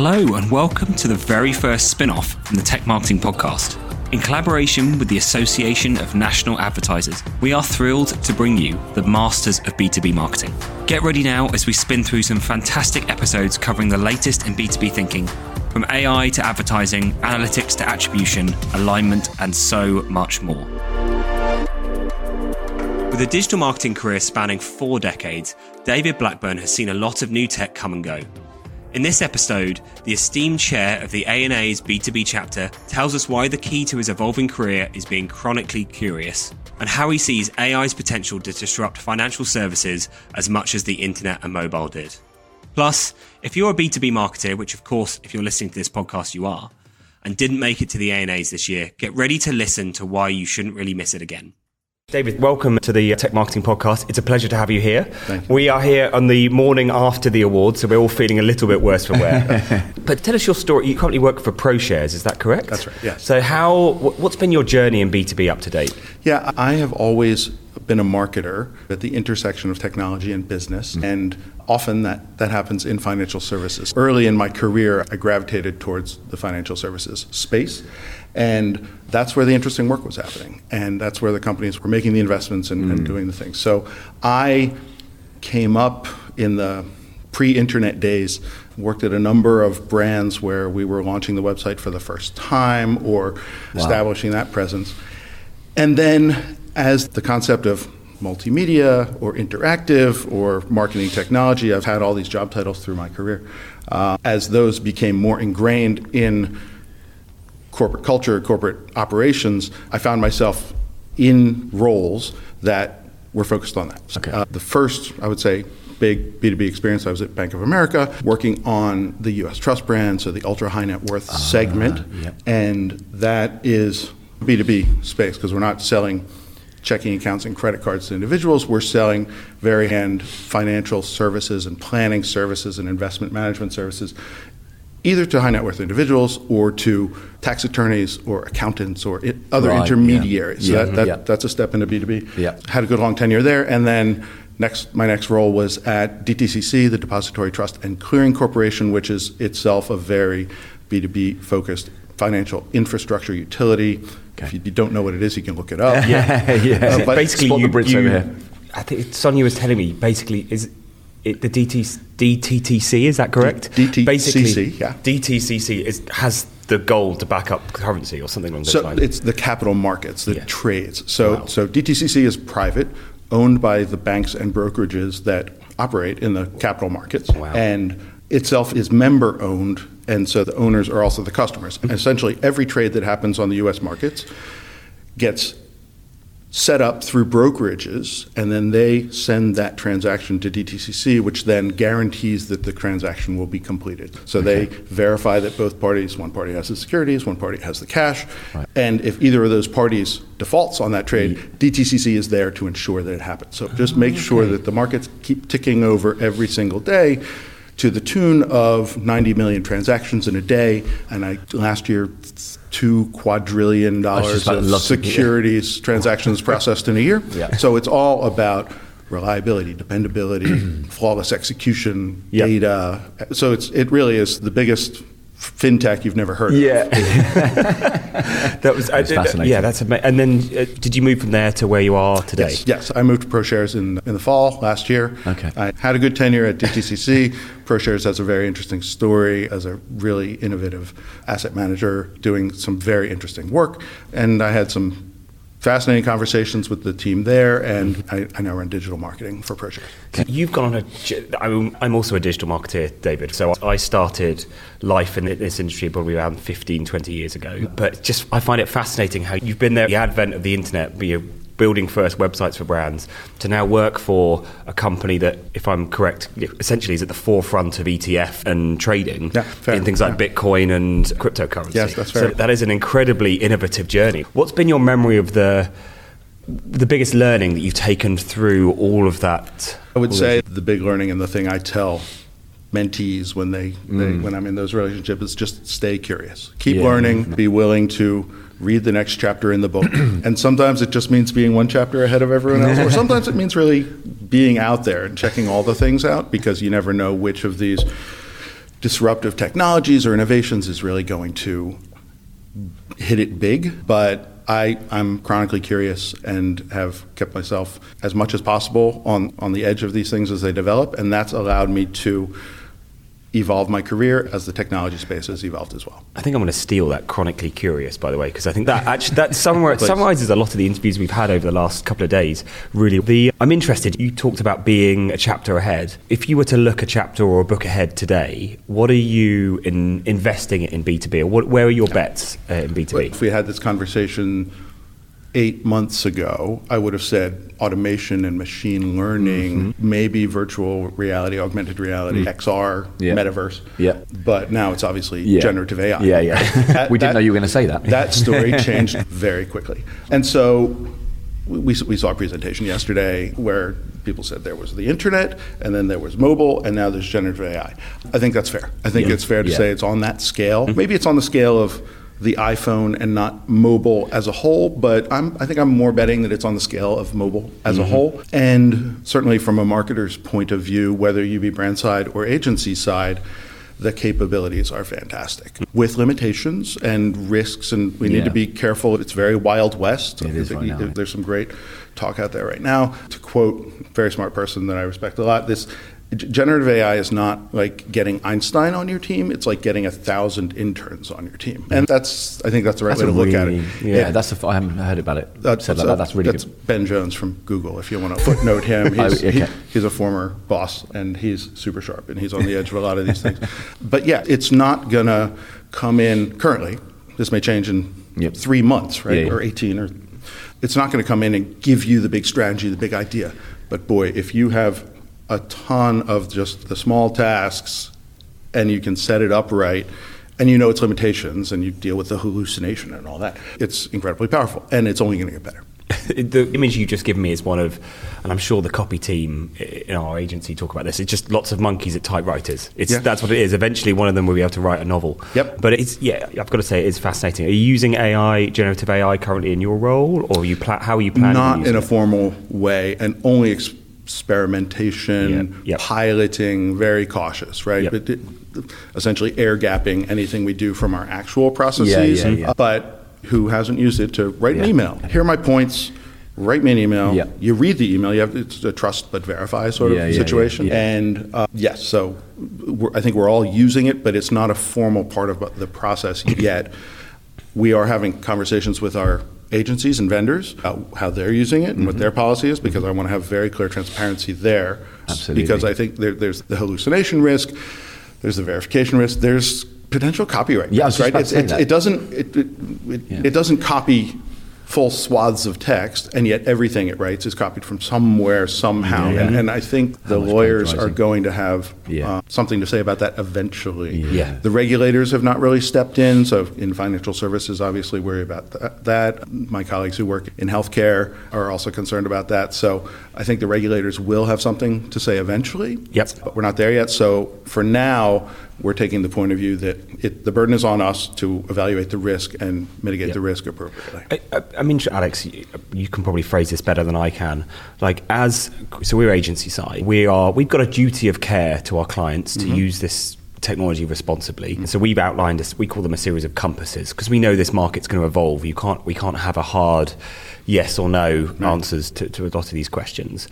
Hello, and welcome to the very first spin off from the Tech Marketing Podcast. In collaboration with the Association of National Advertisers, we are thrilled to bring you the masters of B2B marketing. Get ready now as we spin through some fantastic episodes covering the latest in B2B thinking, from AI to advertising, analytics to attribution, alignment, and so much more. With a digital marketing career spanning four decades, David Blackburn has seen a lot of new tech come and go. In this episode, the esteemed chair of the ANA's B2B chapter tells us why the key to his evolving career is being chronically curious, and how he sees AI's potential to disrupt financial services as much as the internet and mobile did. Plus, if you're a B2B marketer, which of course, if you're listening to this podcast, you are, and didn't make it to the ANAs this year, get ready to listen to why you shouldn't really miss it again. David, welcome to the Tech Marketing Podcast. It's a pleasure to have you here. You. We are here on the morning after the awards, so we're all feeling a little bit worse for wear. but tell us your story. You currently work for ProShares, is that correct? That's right, yes. So, how? what's been your journey in B two B up to date? Yeah, I have always been a marketer at the intersection of technology and business, mm. and often that, that happens in financial services. Early in my career, I gravitated towards the financial services space, and that's where the interesting work was happening, and that's where the companies were making the investments and, and doing the things. So I came up in the pre-internet days worked at a number of brands where we were launching the website for the first time or establishing that presence and then, as the concept of multimedia or interactive or marketing technology, I've had all these job titles through my career. Uh, as those became more ingrained in corporate culture, corporate operations, I found myself in roles that were focused on that. Okay. Uh, the first, I would say, big B2B experience, I was at Bank of America working on the US Trust brand, so the ultra high net worth segment. yep. And that is B2B space because we're not selling checking accounts and credit cards to individuals. We're selling very hand financial services and planning services and investment management services either to high net worth individuals or to tax attorneys or accountants or i- other Right, yeah. intermediaries. So Yeah, that, that, yeah. that's a step into B2B. Yeah. Had a good long tenure there. And then next, my next role was at DTCC, the Depository Trust and Clearing Corporation, which is itself a very B2B focused financial infrastructure utility. If you don't know what it is, you can look it up. yeah, yeah. Uh, basically, you, you- over here. I think Sonia was telling me. Basically, is it the DT, DTTC? Is that correct? DTCC, Basically, yeah. DTCC is, has the goal to back up currency or something along those So lines. it's the capital markets, the Yeah. trades. So Wow. so DTCC is private, owned by the banks and brokerages that operate in the capital markets, Wow. and itself is member owned, and so the owners are also the customers. Mm-hmm. Essentially, every trade that happens on the U.S. markets gets set up through brokerages, and then they send that transaction to DTCC, which then guarantees that the transaction will be completed. So they verify that both parties, one party has the securities, one party has the cash, and if either of those parties defaults on that trade, mm. DTCC is there to ensure that it happens. So just make oh, sure that the markets keep ticking over every single day to the tune of 90 million transactions in a day, and I last year two quadrillion dollars of to- securities transactions processed in a year. Yeah. So it's all about reliability, dependability, flawless execution, Yep. data. So it's it really is the biggest fintech you've never heard of. Yeah, that was I That's did- fascinating. Yeah, that's amazing. And then, uh, did you move from there to where you are today? Yes, yes. I moved to ProShares in, in the fall last year. Okay. I had a good tenure at DTCC. ProShares has a very interesting story as a really innovative asset manager doing some very interesting work. And I had some fascinating conversations with the team there, and I, I now run digital marketing for ProShares. You've gone on a. I'm, also a digital marketer, David. So I started life in this industry probably around 15, 20 years ago. But just I find it fascinating how you've been there, the advent of the internet, but you building first websites for brands, to now work for a company that, if I'm correct, essentially is at the forefront of ETF and trading Yeah, fair. in things like Yeah. Bitcoin and cryptocurrency. Yes, that's fair. So that is an incredibly innovative journey. What's been your memory of the the biggest learning that you've taken through all of that? I would say the big learning and the thing I tell mentees when they, they mm. when I'm in those relationships is just stay curious. Keep Yeah. learning, be willing to read the next chapter in the book. and sometimes it just means being one chapter ahead of everyone else, or sometimes it means really being out there and checking all the things out because you never know which of these disruptive technologies or innovations is really going to hit it big. But I, I'm chronically curious and have kept myself as much as possible on, on the edge of these things as they develop, and that's allowed me to evolve my career as the technology space has evolved as well. I think I'm going to steal that chronically curious, by the way, because I think that actually that summarizes a lot of the interviews we've had over the last couple of days. Really, the I'm interested. You talked about being a chapter ahead. If you were to look a chapter or a book ahead today, what are you in investing in B2B, or what, where are your bets uh, in B2B? If we had this conversation eight months ago, I would have said automation and machine learning, mm-hmm. maybe virtual reality, augmented reality, mm. XR, yeah. metaverse. Yeah. But now it's obviously yeah. generative AI. Yeah, yeah. that, we didn't that, know you were going to say that. that story changed very quickly. And so we, we saw a presentation yesterday where people said there was the internet and then there was mobile and now there's generative AI. I think that's fair. I think yeah. it's fair to say it's on that scale. Mm-hmm. Maybe it's on the scale of the iPhone and not mobile as a whole, but I'm, I think I'm more betting that it's on the scale of mobile as mm-hmm. a whole. And certainly from a marketer's point of view, whether you be brand side or agency side, the capabilities are fantastic with limitations and risks, and we need yeah. to be careful. It's very wild west. It is right now. There's some great talk out there right now. To quote a very smart person that I respect a lot, this generative AI is not like getting Einstein on your team. It's like getting a thousand interns on your team, and that's I think that's the right that's way to really, look at it. Yeah, that's a, I haven't heard about it. That's, Said like that. that's really that's good. Ben Jones from Google. If you want to footnote him, he's, okay. he, he's a former boss, and he's super sharp, and he's on the edge of a lot of these things. But yeah, it's not gonna come in currently. This may change in yep. three months, right, yeah, yeah. or eighteen, or it's not going to come in and give you the big strategy, the big idea. But boy, if you have a ton of just the small tasks and you can set it up right and you know its limitations and you deal with the hallucination and all that, it's incredibly powerful and it's only going to get better. the image you just given me is one of, and I'm sure the copy team in our agency talk about this. It's just lots of monkeys at typewriters. It's yeah. that's what it is. Eventually, one of them will be able to write a novel. Yep. But it's yeah, I've got to say, it's fascinating. Are you using AI, generative AI, currently in your role, or you pla- how are you planning? Not in a formal way, and only. Ex- experimentation, yep. Yep. piloting, very cautious, right? Yep. But it, essentially air gapping anything we do from our actual processes. Yeah, yeah, yeah. But who hasn't used it to write an email? Here are my points. Write me an email. You read the email. You have it's a trust but verify sort of situation. And uh, yes, so I think we're all using it, but it's not a formal part of the process yet. we are having conversations with our agencies and vendors how they're using it and mm-hmm. what their policy is because I want to have very clear transparency there. Absolutely. Because I think there, there's the hallucination risk, there's the verification risk, there's potential copyright. Yeah, risk, right? It, it, it, doesn't it, it, yeah. it doesn't copy full swaths of text, and yet everything it writes is copied from somewhere, somehow. Yeah. And, and, I think the lawyers are going to have yeah. uh, something to say about that eventually. Yeah. The regulators have not really stepped in, so in financial services, obviously worry about that. that. My colleagues who work in healthcare are also concerned about that. So I think the regulators will have something to say eventually. Yep. But we're not there yet. So for now, we're taking the point of view that it, the burden is on us to evaluate the risk and mitigate yep. the risk appropriately. I, I, mean, Alex, you, you, can probably phrase this better than I can. Like, as so, we're agency side. We are we've got a duty of care to our clients to mm-hmm. use this technology responsibly. Mm-hmm. So we've outlined this. We call them a series of compasses because we know this market's going to evolve. You can't we can't have a hard yes or no answers to, to a lot of these questions.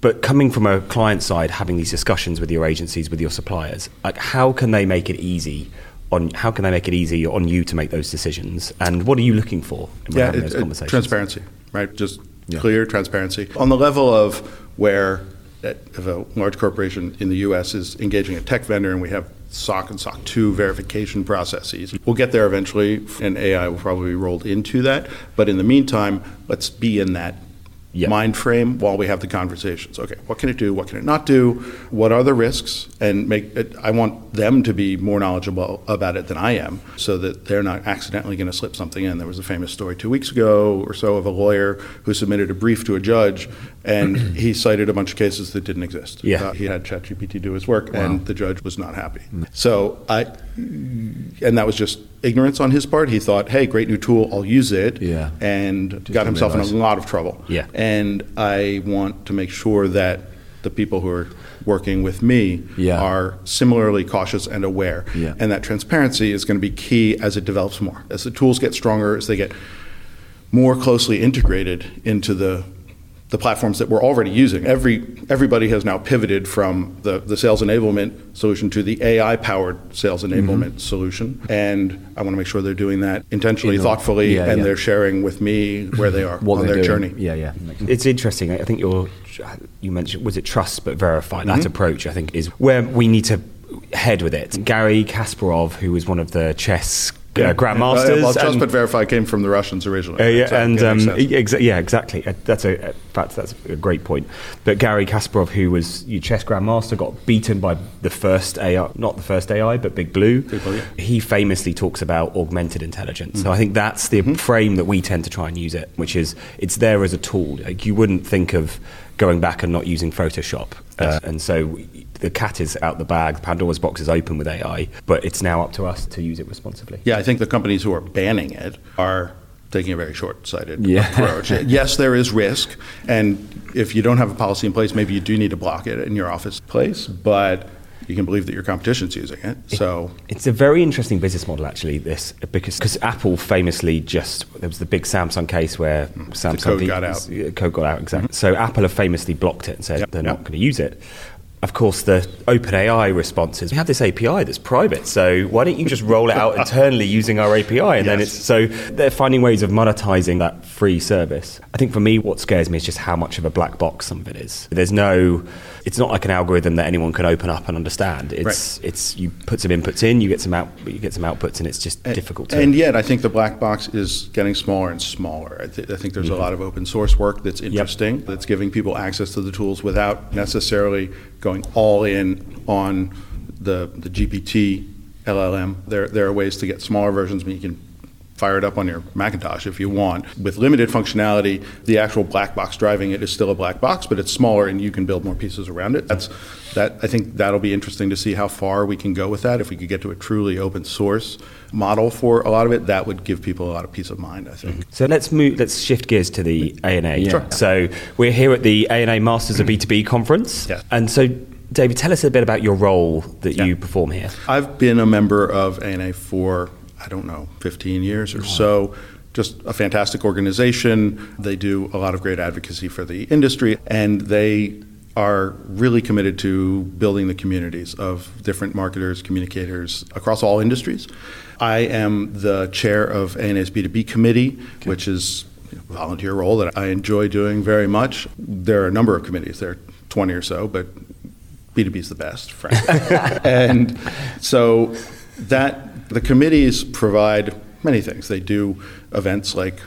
But coming from a client side, having these discussions with your agencies, with your suppliers, like how can they make it easy? On how can they make it easy on you to make those decisions? And what are you looking for in yeah, having it, those conversations? Transparency, right? Just yeah. clear transparency on the level of where if a large corporation in the U.S. is engaging a tech vendor and we have SOC and SOC 2 verification processes. We'll get there eventually, and AI will probably be rolled into that. But in the meantime, let's be in that yep. mind frame while we have the conversations. Okay, what can it do? What can it not do? What are the risks? And make it, I want them to be more knowledgeable about it than I am, so that they're not accidentally going to slip something in. There was a famous story two weeks ago or so of a lawyer who submitted a brief to a judge, and he cited a bunch of cases that didn't exist. Yeah, uh, he had ChatGPT do his work, wow. and the judge was not happy. So I, and that was just ignorance on his part. He thought, "Hey, great new tool, I'll use it," yeah. and Just got himself realize. in a lot of trouble. Yeah. And I want to make sure that the people who are working with me Yeah. are similarly cautious and aware. Yeah. And that transparency is going to be key as it develops more. As the tools get stronger, as they get more closely integrated into the the platforms that we're already using. Every everybody has now pivoted from the, the sales enablement solution to the AI powered sales enablement solution. And I want to make sure they're doing that intentionally, thoughtfully, yeah, and yeah. they're sharing with me where they are on their doing. journey. Yeah, yeah. It's interesting. I think you're, you mentioned, was it trust but verify? That Mm-hmm. approach, I think, is where we need to head with it. Garry Kasparov, who was one of the chess uh, grandmasters. well, trust and- but verify came from the Russians originally. Uh, right? yeah, So and um, exa- yeah, exactly. Uh, That's a in fact that's a great point. But Garry Kasparov, who was your chess grandmaster, got beaten by the first AI, not the first AI, but Big Blue. Big Blue, yeah. He famously talks about augmented intelligence. Mm-hmm. So I think that's the frame that we tend to try and use it, which is it's there as a tool. Like you wouldn't think of going back and not using Photoshop. Uh, and so the cat is out the bag. Pandora's box is open with AI, but it's now up to us to use it responsibly. Yeah, I think the companies who are banning it are taking a very short-sighted Yeah. approach. yes, there is risk, and if you don't have a policy in place, maybe you do need to block it in your office place, but you can believe that your competition's using it. So It's a very interesting business model, actually. This because because Apple famously just there was the big Samsung case where Samsung code got out. Mm-hmm. Code got out exactly. So Apple have famously blocked it and said Yep, they're yep. not going to use it. Of course, the OpenAI response is we have this API that's private, so why don't you just roll it out internally using our API? And then it's so they're finding ways of monetizing that free service. I think for me, what scares me is just how much of a black box some of it is. There's no, it's not like an algorithm that anyone can open up and understand. It's it's you put some inputs in, you get some out, you get some outputs, and it's just difficult to. And yet, I think the black box is getting smaller and smaller. I, th- I think there's a mm-hmm. lot of open source work that's interesting, that's giving people access to the tools without necessarily going all in on the, the GPT LLM. There, there are ways to get smaller versions, but you can fire it up on your Macintosh if you want. With limited functionality, the actual black box driving it is still a black box, but it's smaller and you can build more pieces around it. That's that I think that'll be interesting to see how far we can go with that. If we could get to a truly open source model for a lot of it, that would give people a lot of peace of mind, I think. Mm-hmm. So let's move. Let's shift gears to the ANA. Sure. So we're here at the ANA Masters of mm-hmm. B two B conference. Yes. And so, David, tell us a bit about your role that Yeah. you perform here. I've been a member of ANA for, I don't know, 15 years or so. Just a fantastic organization. They do a lot of great advocacy for the industry, and they are really committed to building the communities of different marketers, communicators across all industries. I am the chair of ANA's B2B committee, which is a volunteer role that I enjoy doing very much. There are a number of committees, there are 20 or so, but B2B is the best, frankly. and so that the committees provide many things. They do events like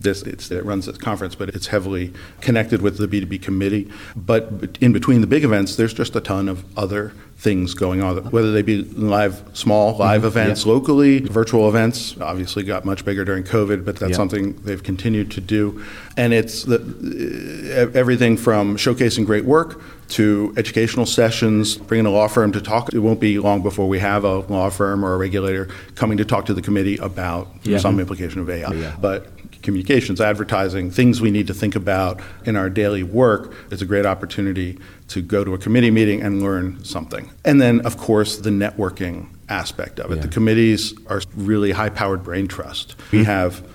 this, it's, it runs this conference, but it's heavily connected with the B2B committee. But in between the big events, there's just a ton of other things going on, whether they be live, small mm-hmm. live events locally, virtual events, obviously got much bigger during COVID, but that's Yeah. something they've continued to do. And it's the, everything from showcasing great work to educational sessions, bringing a law firm to talk. It won't be long before we have a law firm or a regulator coming to talk to the committee about Yeah. some implication of AI. Yeah. But communications, advertising, things we need to think about in our daily work is a great opportunity to go to a committee meeting and learn something. And then, of course, the networking aspect of it. Yeah. The committees are really high powered brain trust. We hmm. have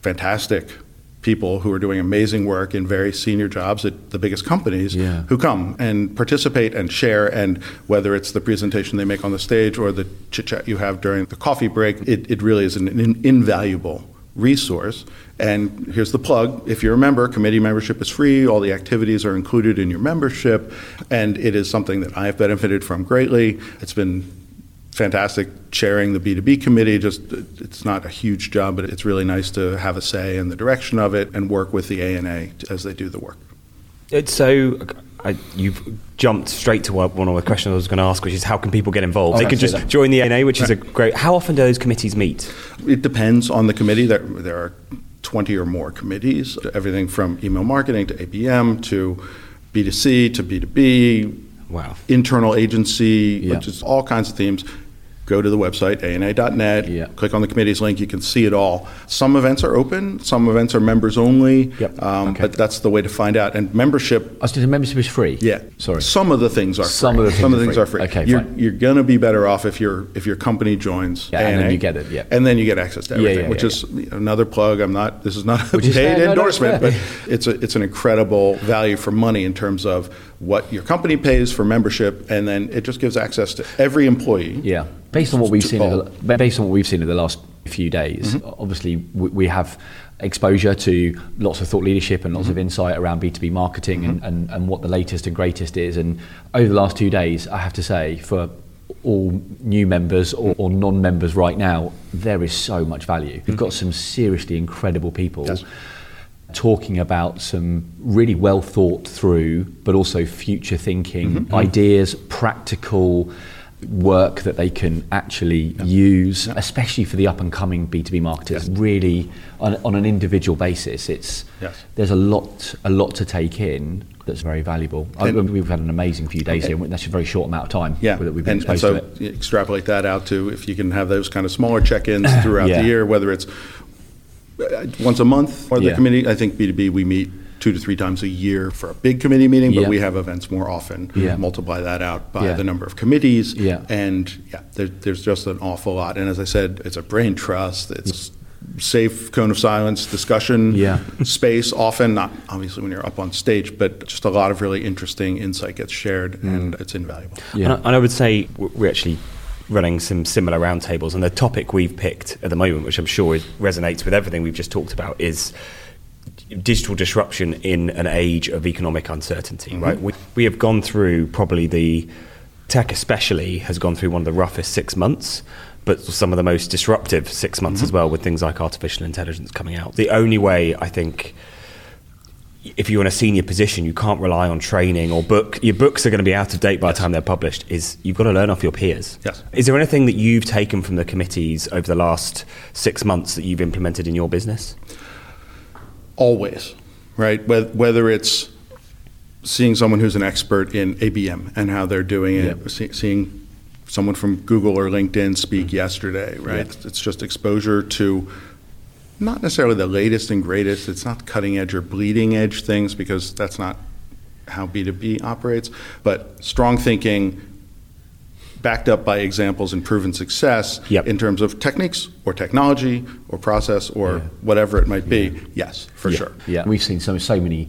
fantastic people who are doing amazing work in very senior jobs at the biggest companies Yeah. who come and participate and share and whether it's the presentation they make on the stage or the chit chat you have during the coffee break it, it really is an in, invaluable resource. And here's the plug. If you're a member committee membership is free. All the activities are included in your membership. And it is something that i've benefited from greatly. It's been fantastic chairing the B2B committee. Just it's not a huge job, but it's really nice to have a say in the direction of it and work with the ANA as they do the work. It's so I, you've jumped straight to one of the questions I was going to ask, which is how can people get involved? Oh, they could just it. join the ANA, which is a great. How often do those committees meet? It depends on the committee. There, there are 20 or more committees, everything from email marketing to ABM to B2C to B2B, Wow. internal agency, Yeah. which is all kinds of themes. Go to the website, ana.net, yeah. click on the committee's link, you can see it all. Some events are open, some events are members only, yep. um, okay. but that's the way to find out. And membership. I was membership is free? Yeah. Sorry. Some of the things are some free. Of the things some of the things are free. Okay, you're, fine. You're going to be better off if, your if your company joins yeah, ANA. And then you get it, yeah. And then you get access to everything, yeah, yeah, which is another plug. I'm not, this is not a Which paid fair, endorsement, no, no, but it's, a, it's an incredible value for money in terms of what your company pays for membership, and then it just gives access to every employee. Yeah, based on what we've seen, the, based on what we've seen in the last few days, mm-hmm. obviously we, we, have exposure to lots of thought leadership and lots mm-hmm. of insight around B2B marketing mm-hmm. and, and, and what the latest and greatest is. And over the last two days, I have to say, for all new members or, or non-members right now, there is so much value. We've got some seriously incredible people. Yes talking about some really well thought through, but also future thinking mm-hmm. ideas, practical work that they can actually yeah. use, yeah. especially for the up and coming B2B marketers. Yes. Really, on, on, an individual basis, it's yes. there's a lot a lot to take in that's very valuable. I, we've had an amazing few days okay. here. That's a very short amount of time. Yeah, that we've been and, exposed and so to it. extrapolate that out to if you can have those kind of smaller check-ins throughout yeah. the year, whether it's uh, once a month or the committee. I think B2B we meet two to three times a year for a big committee meeting, but yeah. we have events more often. Yeah. Multiply that out by yeah. the number of committees. Yeah. And yeah, there, there's just an awful lot. And as I said, it's a brain trust. It's safe cone of silence discussion yeah. space often not obviously when you're up on stage but just a lot of really interesting insight gets shared mm. and it's invaluable yeah. and, I, and I would say we're actually running some similar roundtables. And the topic we've picked at the moment, which I'm sure resonates with everything we've just talked about, is digital disruption in an age of economic uncertainty. Mm-hmm. Right? We, we have gone through probably the tech, especially, has gone through one of the roughest six months. But some of the most disruptive six months mm-hmm. as well, with things like artificial intelligence coming out. The only way I think if you're in a senior position, you can't rely on training or book. Your books are going to be out of date by yes. the time they're published. Is you've got to learn off your peers. Yes. Is there anything that you've taken from the committees over the last six months that you've implemented in your business? Always, right? Whether it's seeing someone who's an expert in ABM and how they're doing it, yep. seeing someone from Google or LinkedIn speak mm-hmm. yesterday, right? Yep. It's just exposure to not necessarily the latest and greatest. It's not cutting edge or bleeding edge things because that's not how B2B operates, but strong thinking backed up by examples and proven success yep. in terms of techniques or technology or process or yeah. whatever it might be. Yeah. Yes, for yeah. sure. Yeah, we've seen so so many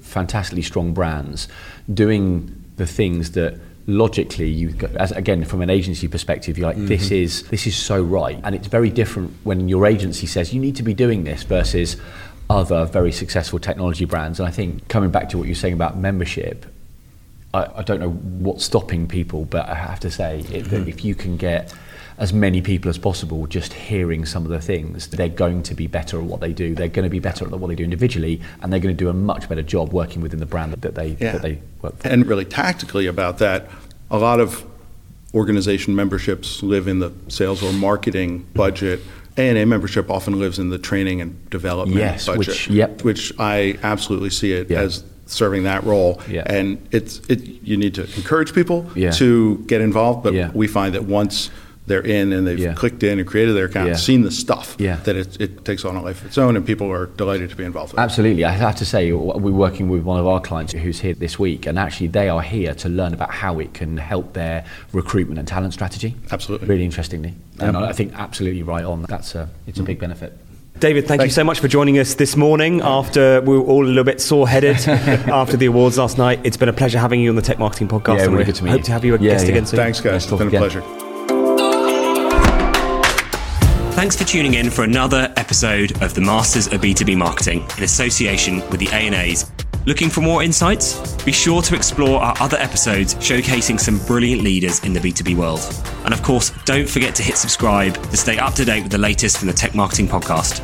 fantastically strong brands doing the things that logically you as again from an agency perspective you're like mm-hmm. this is this is so right and it's very different when your agency says you need to be doing this versus other very successful technology brands and I think coming back to what you're saying about membership I, I don't know what's stopping people but I have to say it, mm-hmm. that if you can get as many people as possible just hearing some of the things they're going to be better at what they do they're going to be better at what they do individually and they're going to do a much better job working within the brand that they yeah. that they work for and really tactically about that a lot of organization memberships live in the sales or marketing budget ANA membership often lives in the training and development yes, budget, which, yep. which I absolutely see it yep. as serving that role. Yeah. And it's it you need to encourage people yeah. to get involved, but yeah. we find that once they're in and they've clicked in and created their account, seen the stuff, yeah. that it, it, takes on a life of its own, and people are delighted to be involved. Absolutely, I have to say we're working with one of our clients who's here this week, and actually they are here to learn about how it can help their recruitment and talent strategy. Absolutely, really interestingly, and I think absolutely right on. That's a it's a mm-hmm. big benefit. David, thank Thanks. you so much for joining us this morning after we were all a little bit sore headed after the awards last night. It's been a pleasure having you on the Tech Marketing Podcast. Yeah, really good to meet hope you. to have you a yeah, guest yeah. again soon. Thanks, guys. It's been again. a pleasure. Thanks for tuning in for another episode of the Masters of B2B Marketing in association with the ANAs. Looking for more insights? Be sure to explore our other episodes showcasing some brilliant leaders in the B2B world. And of course, don't forget to hit subscribe to stay up to date with the latest from the Tech Marketing Podcast.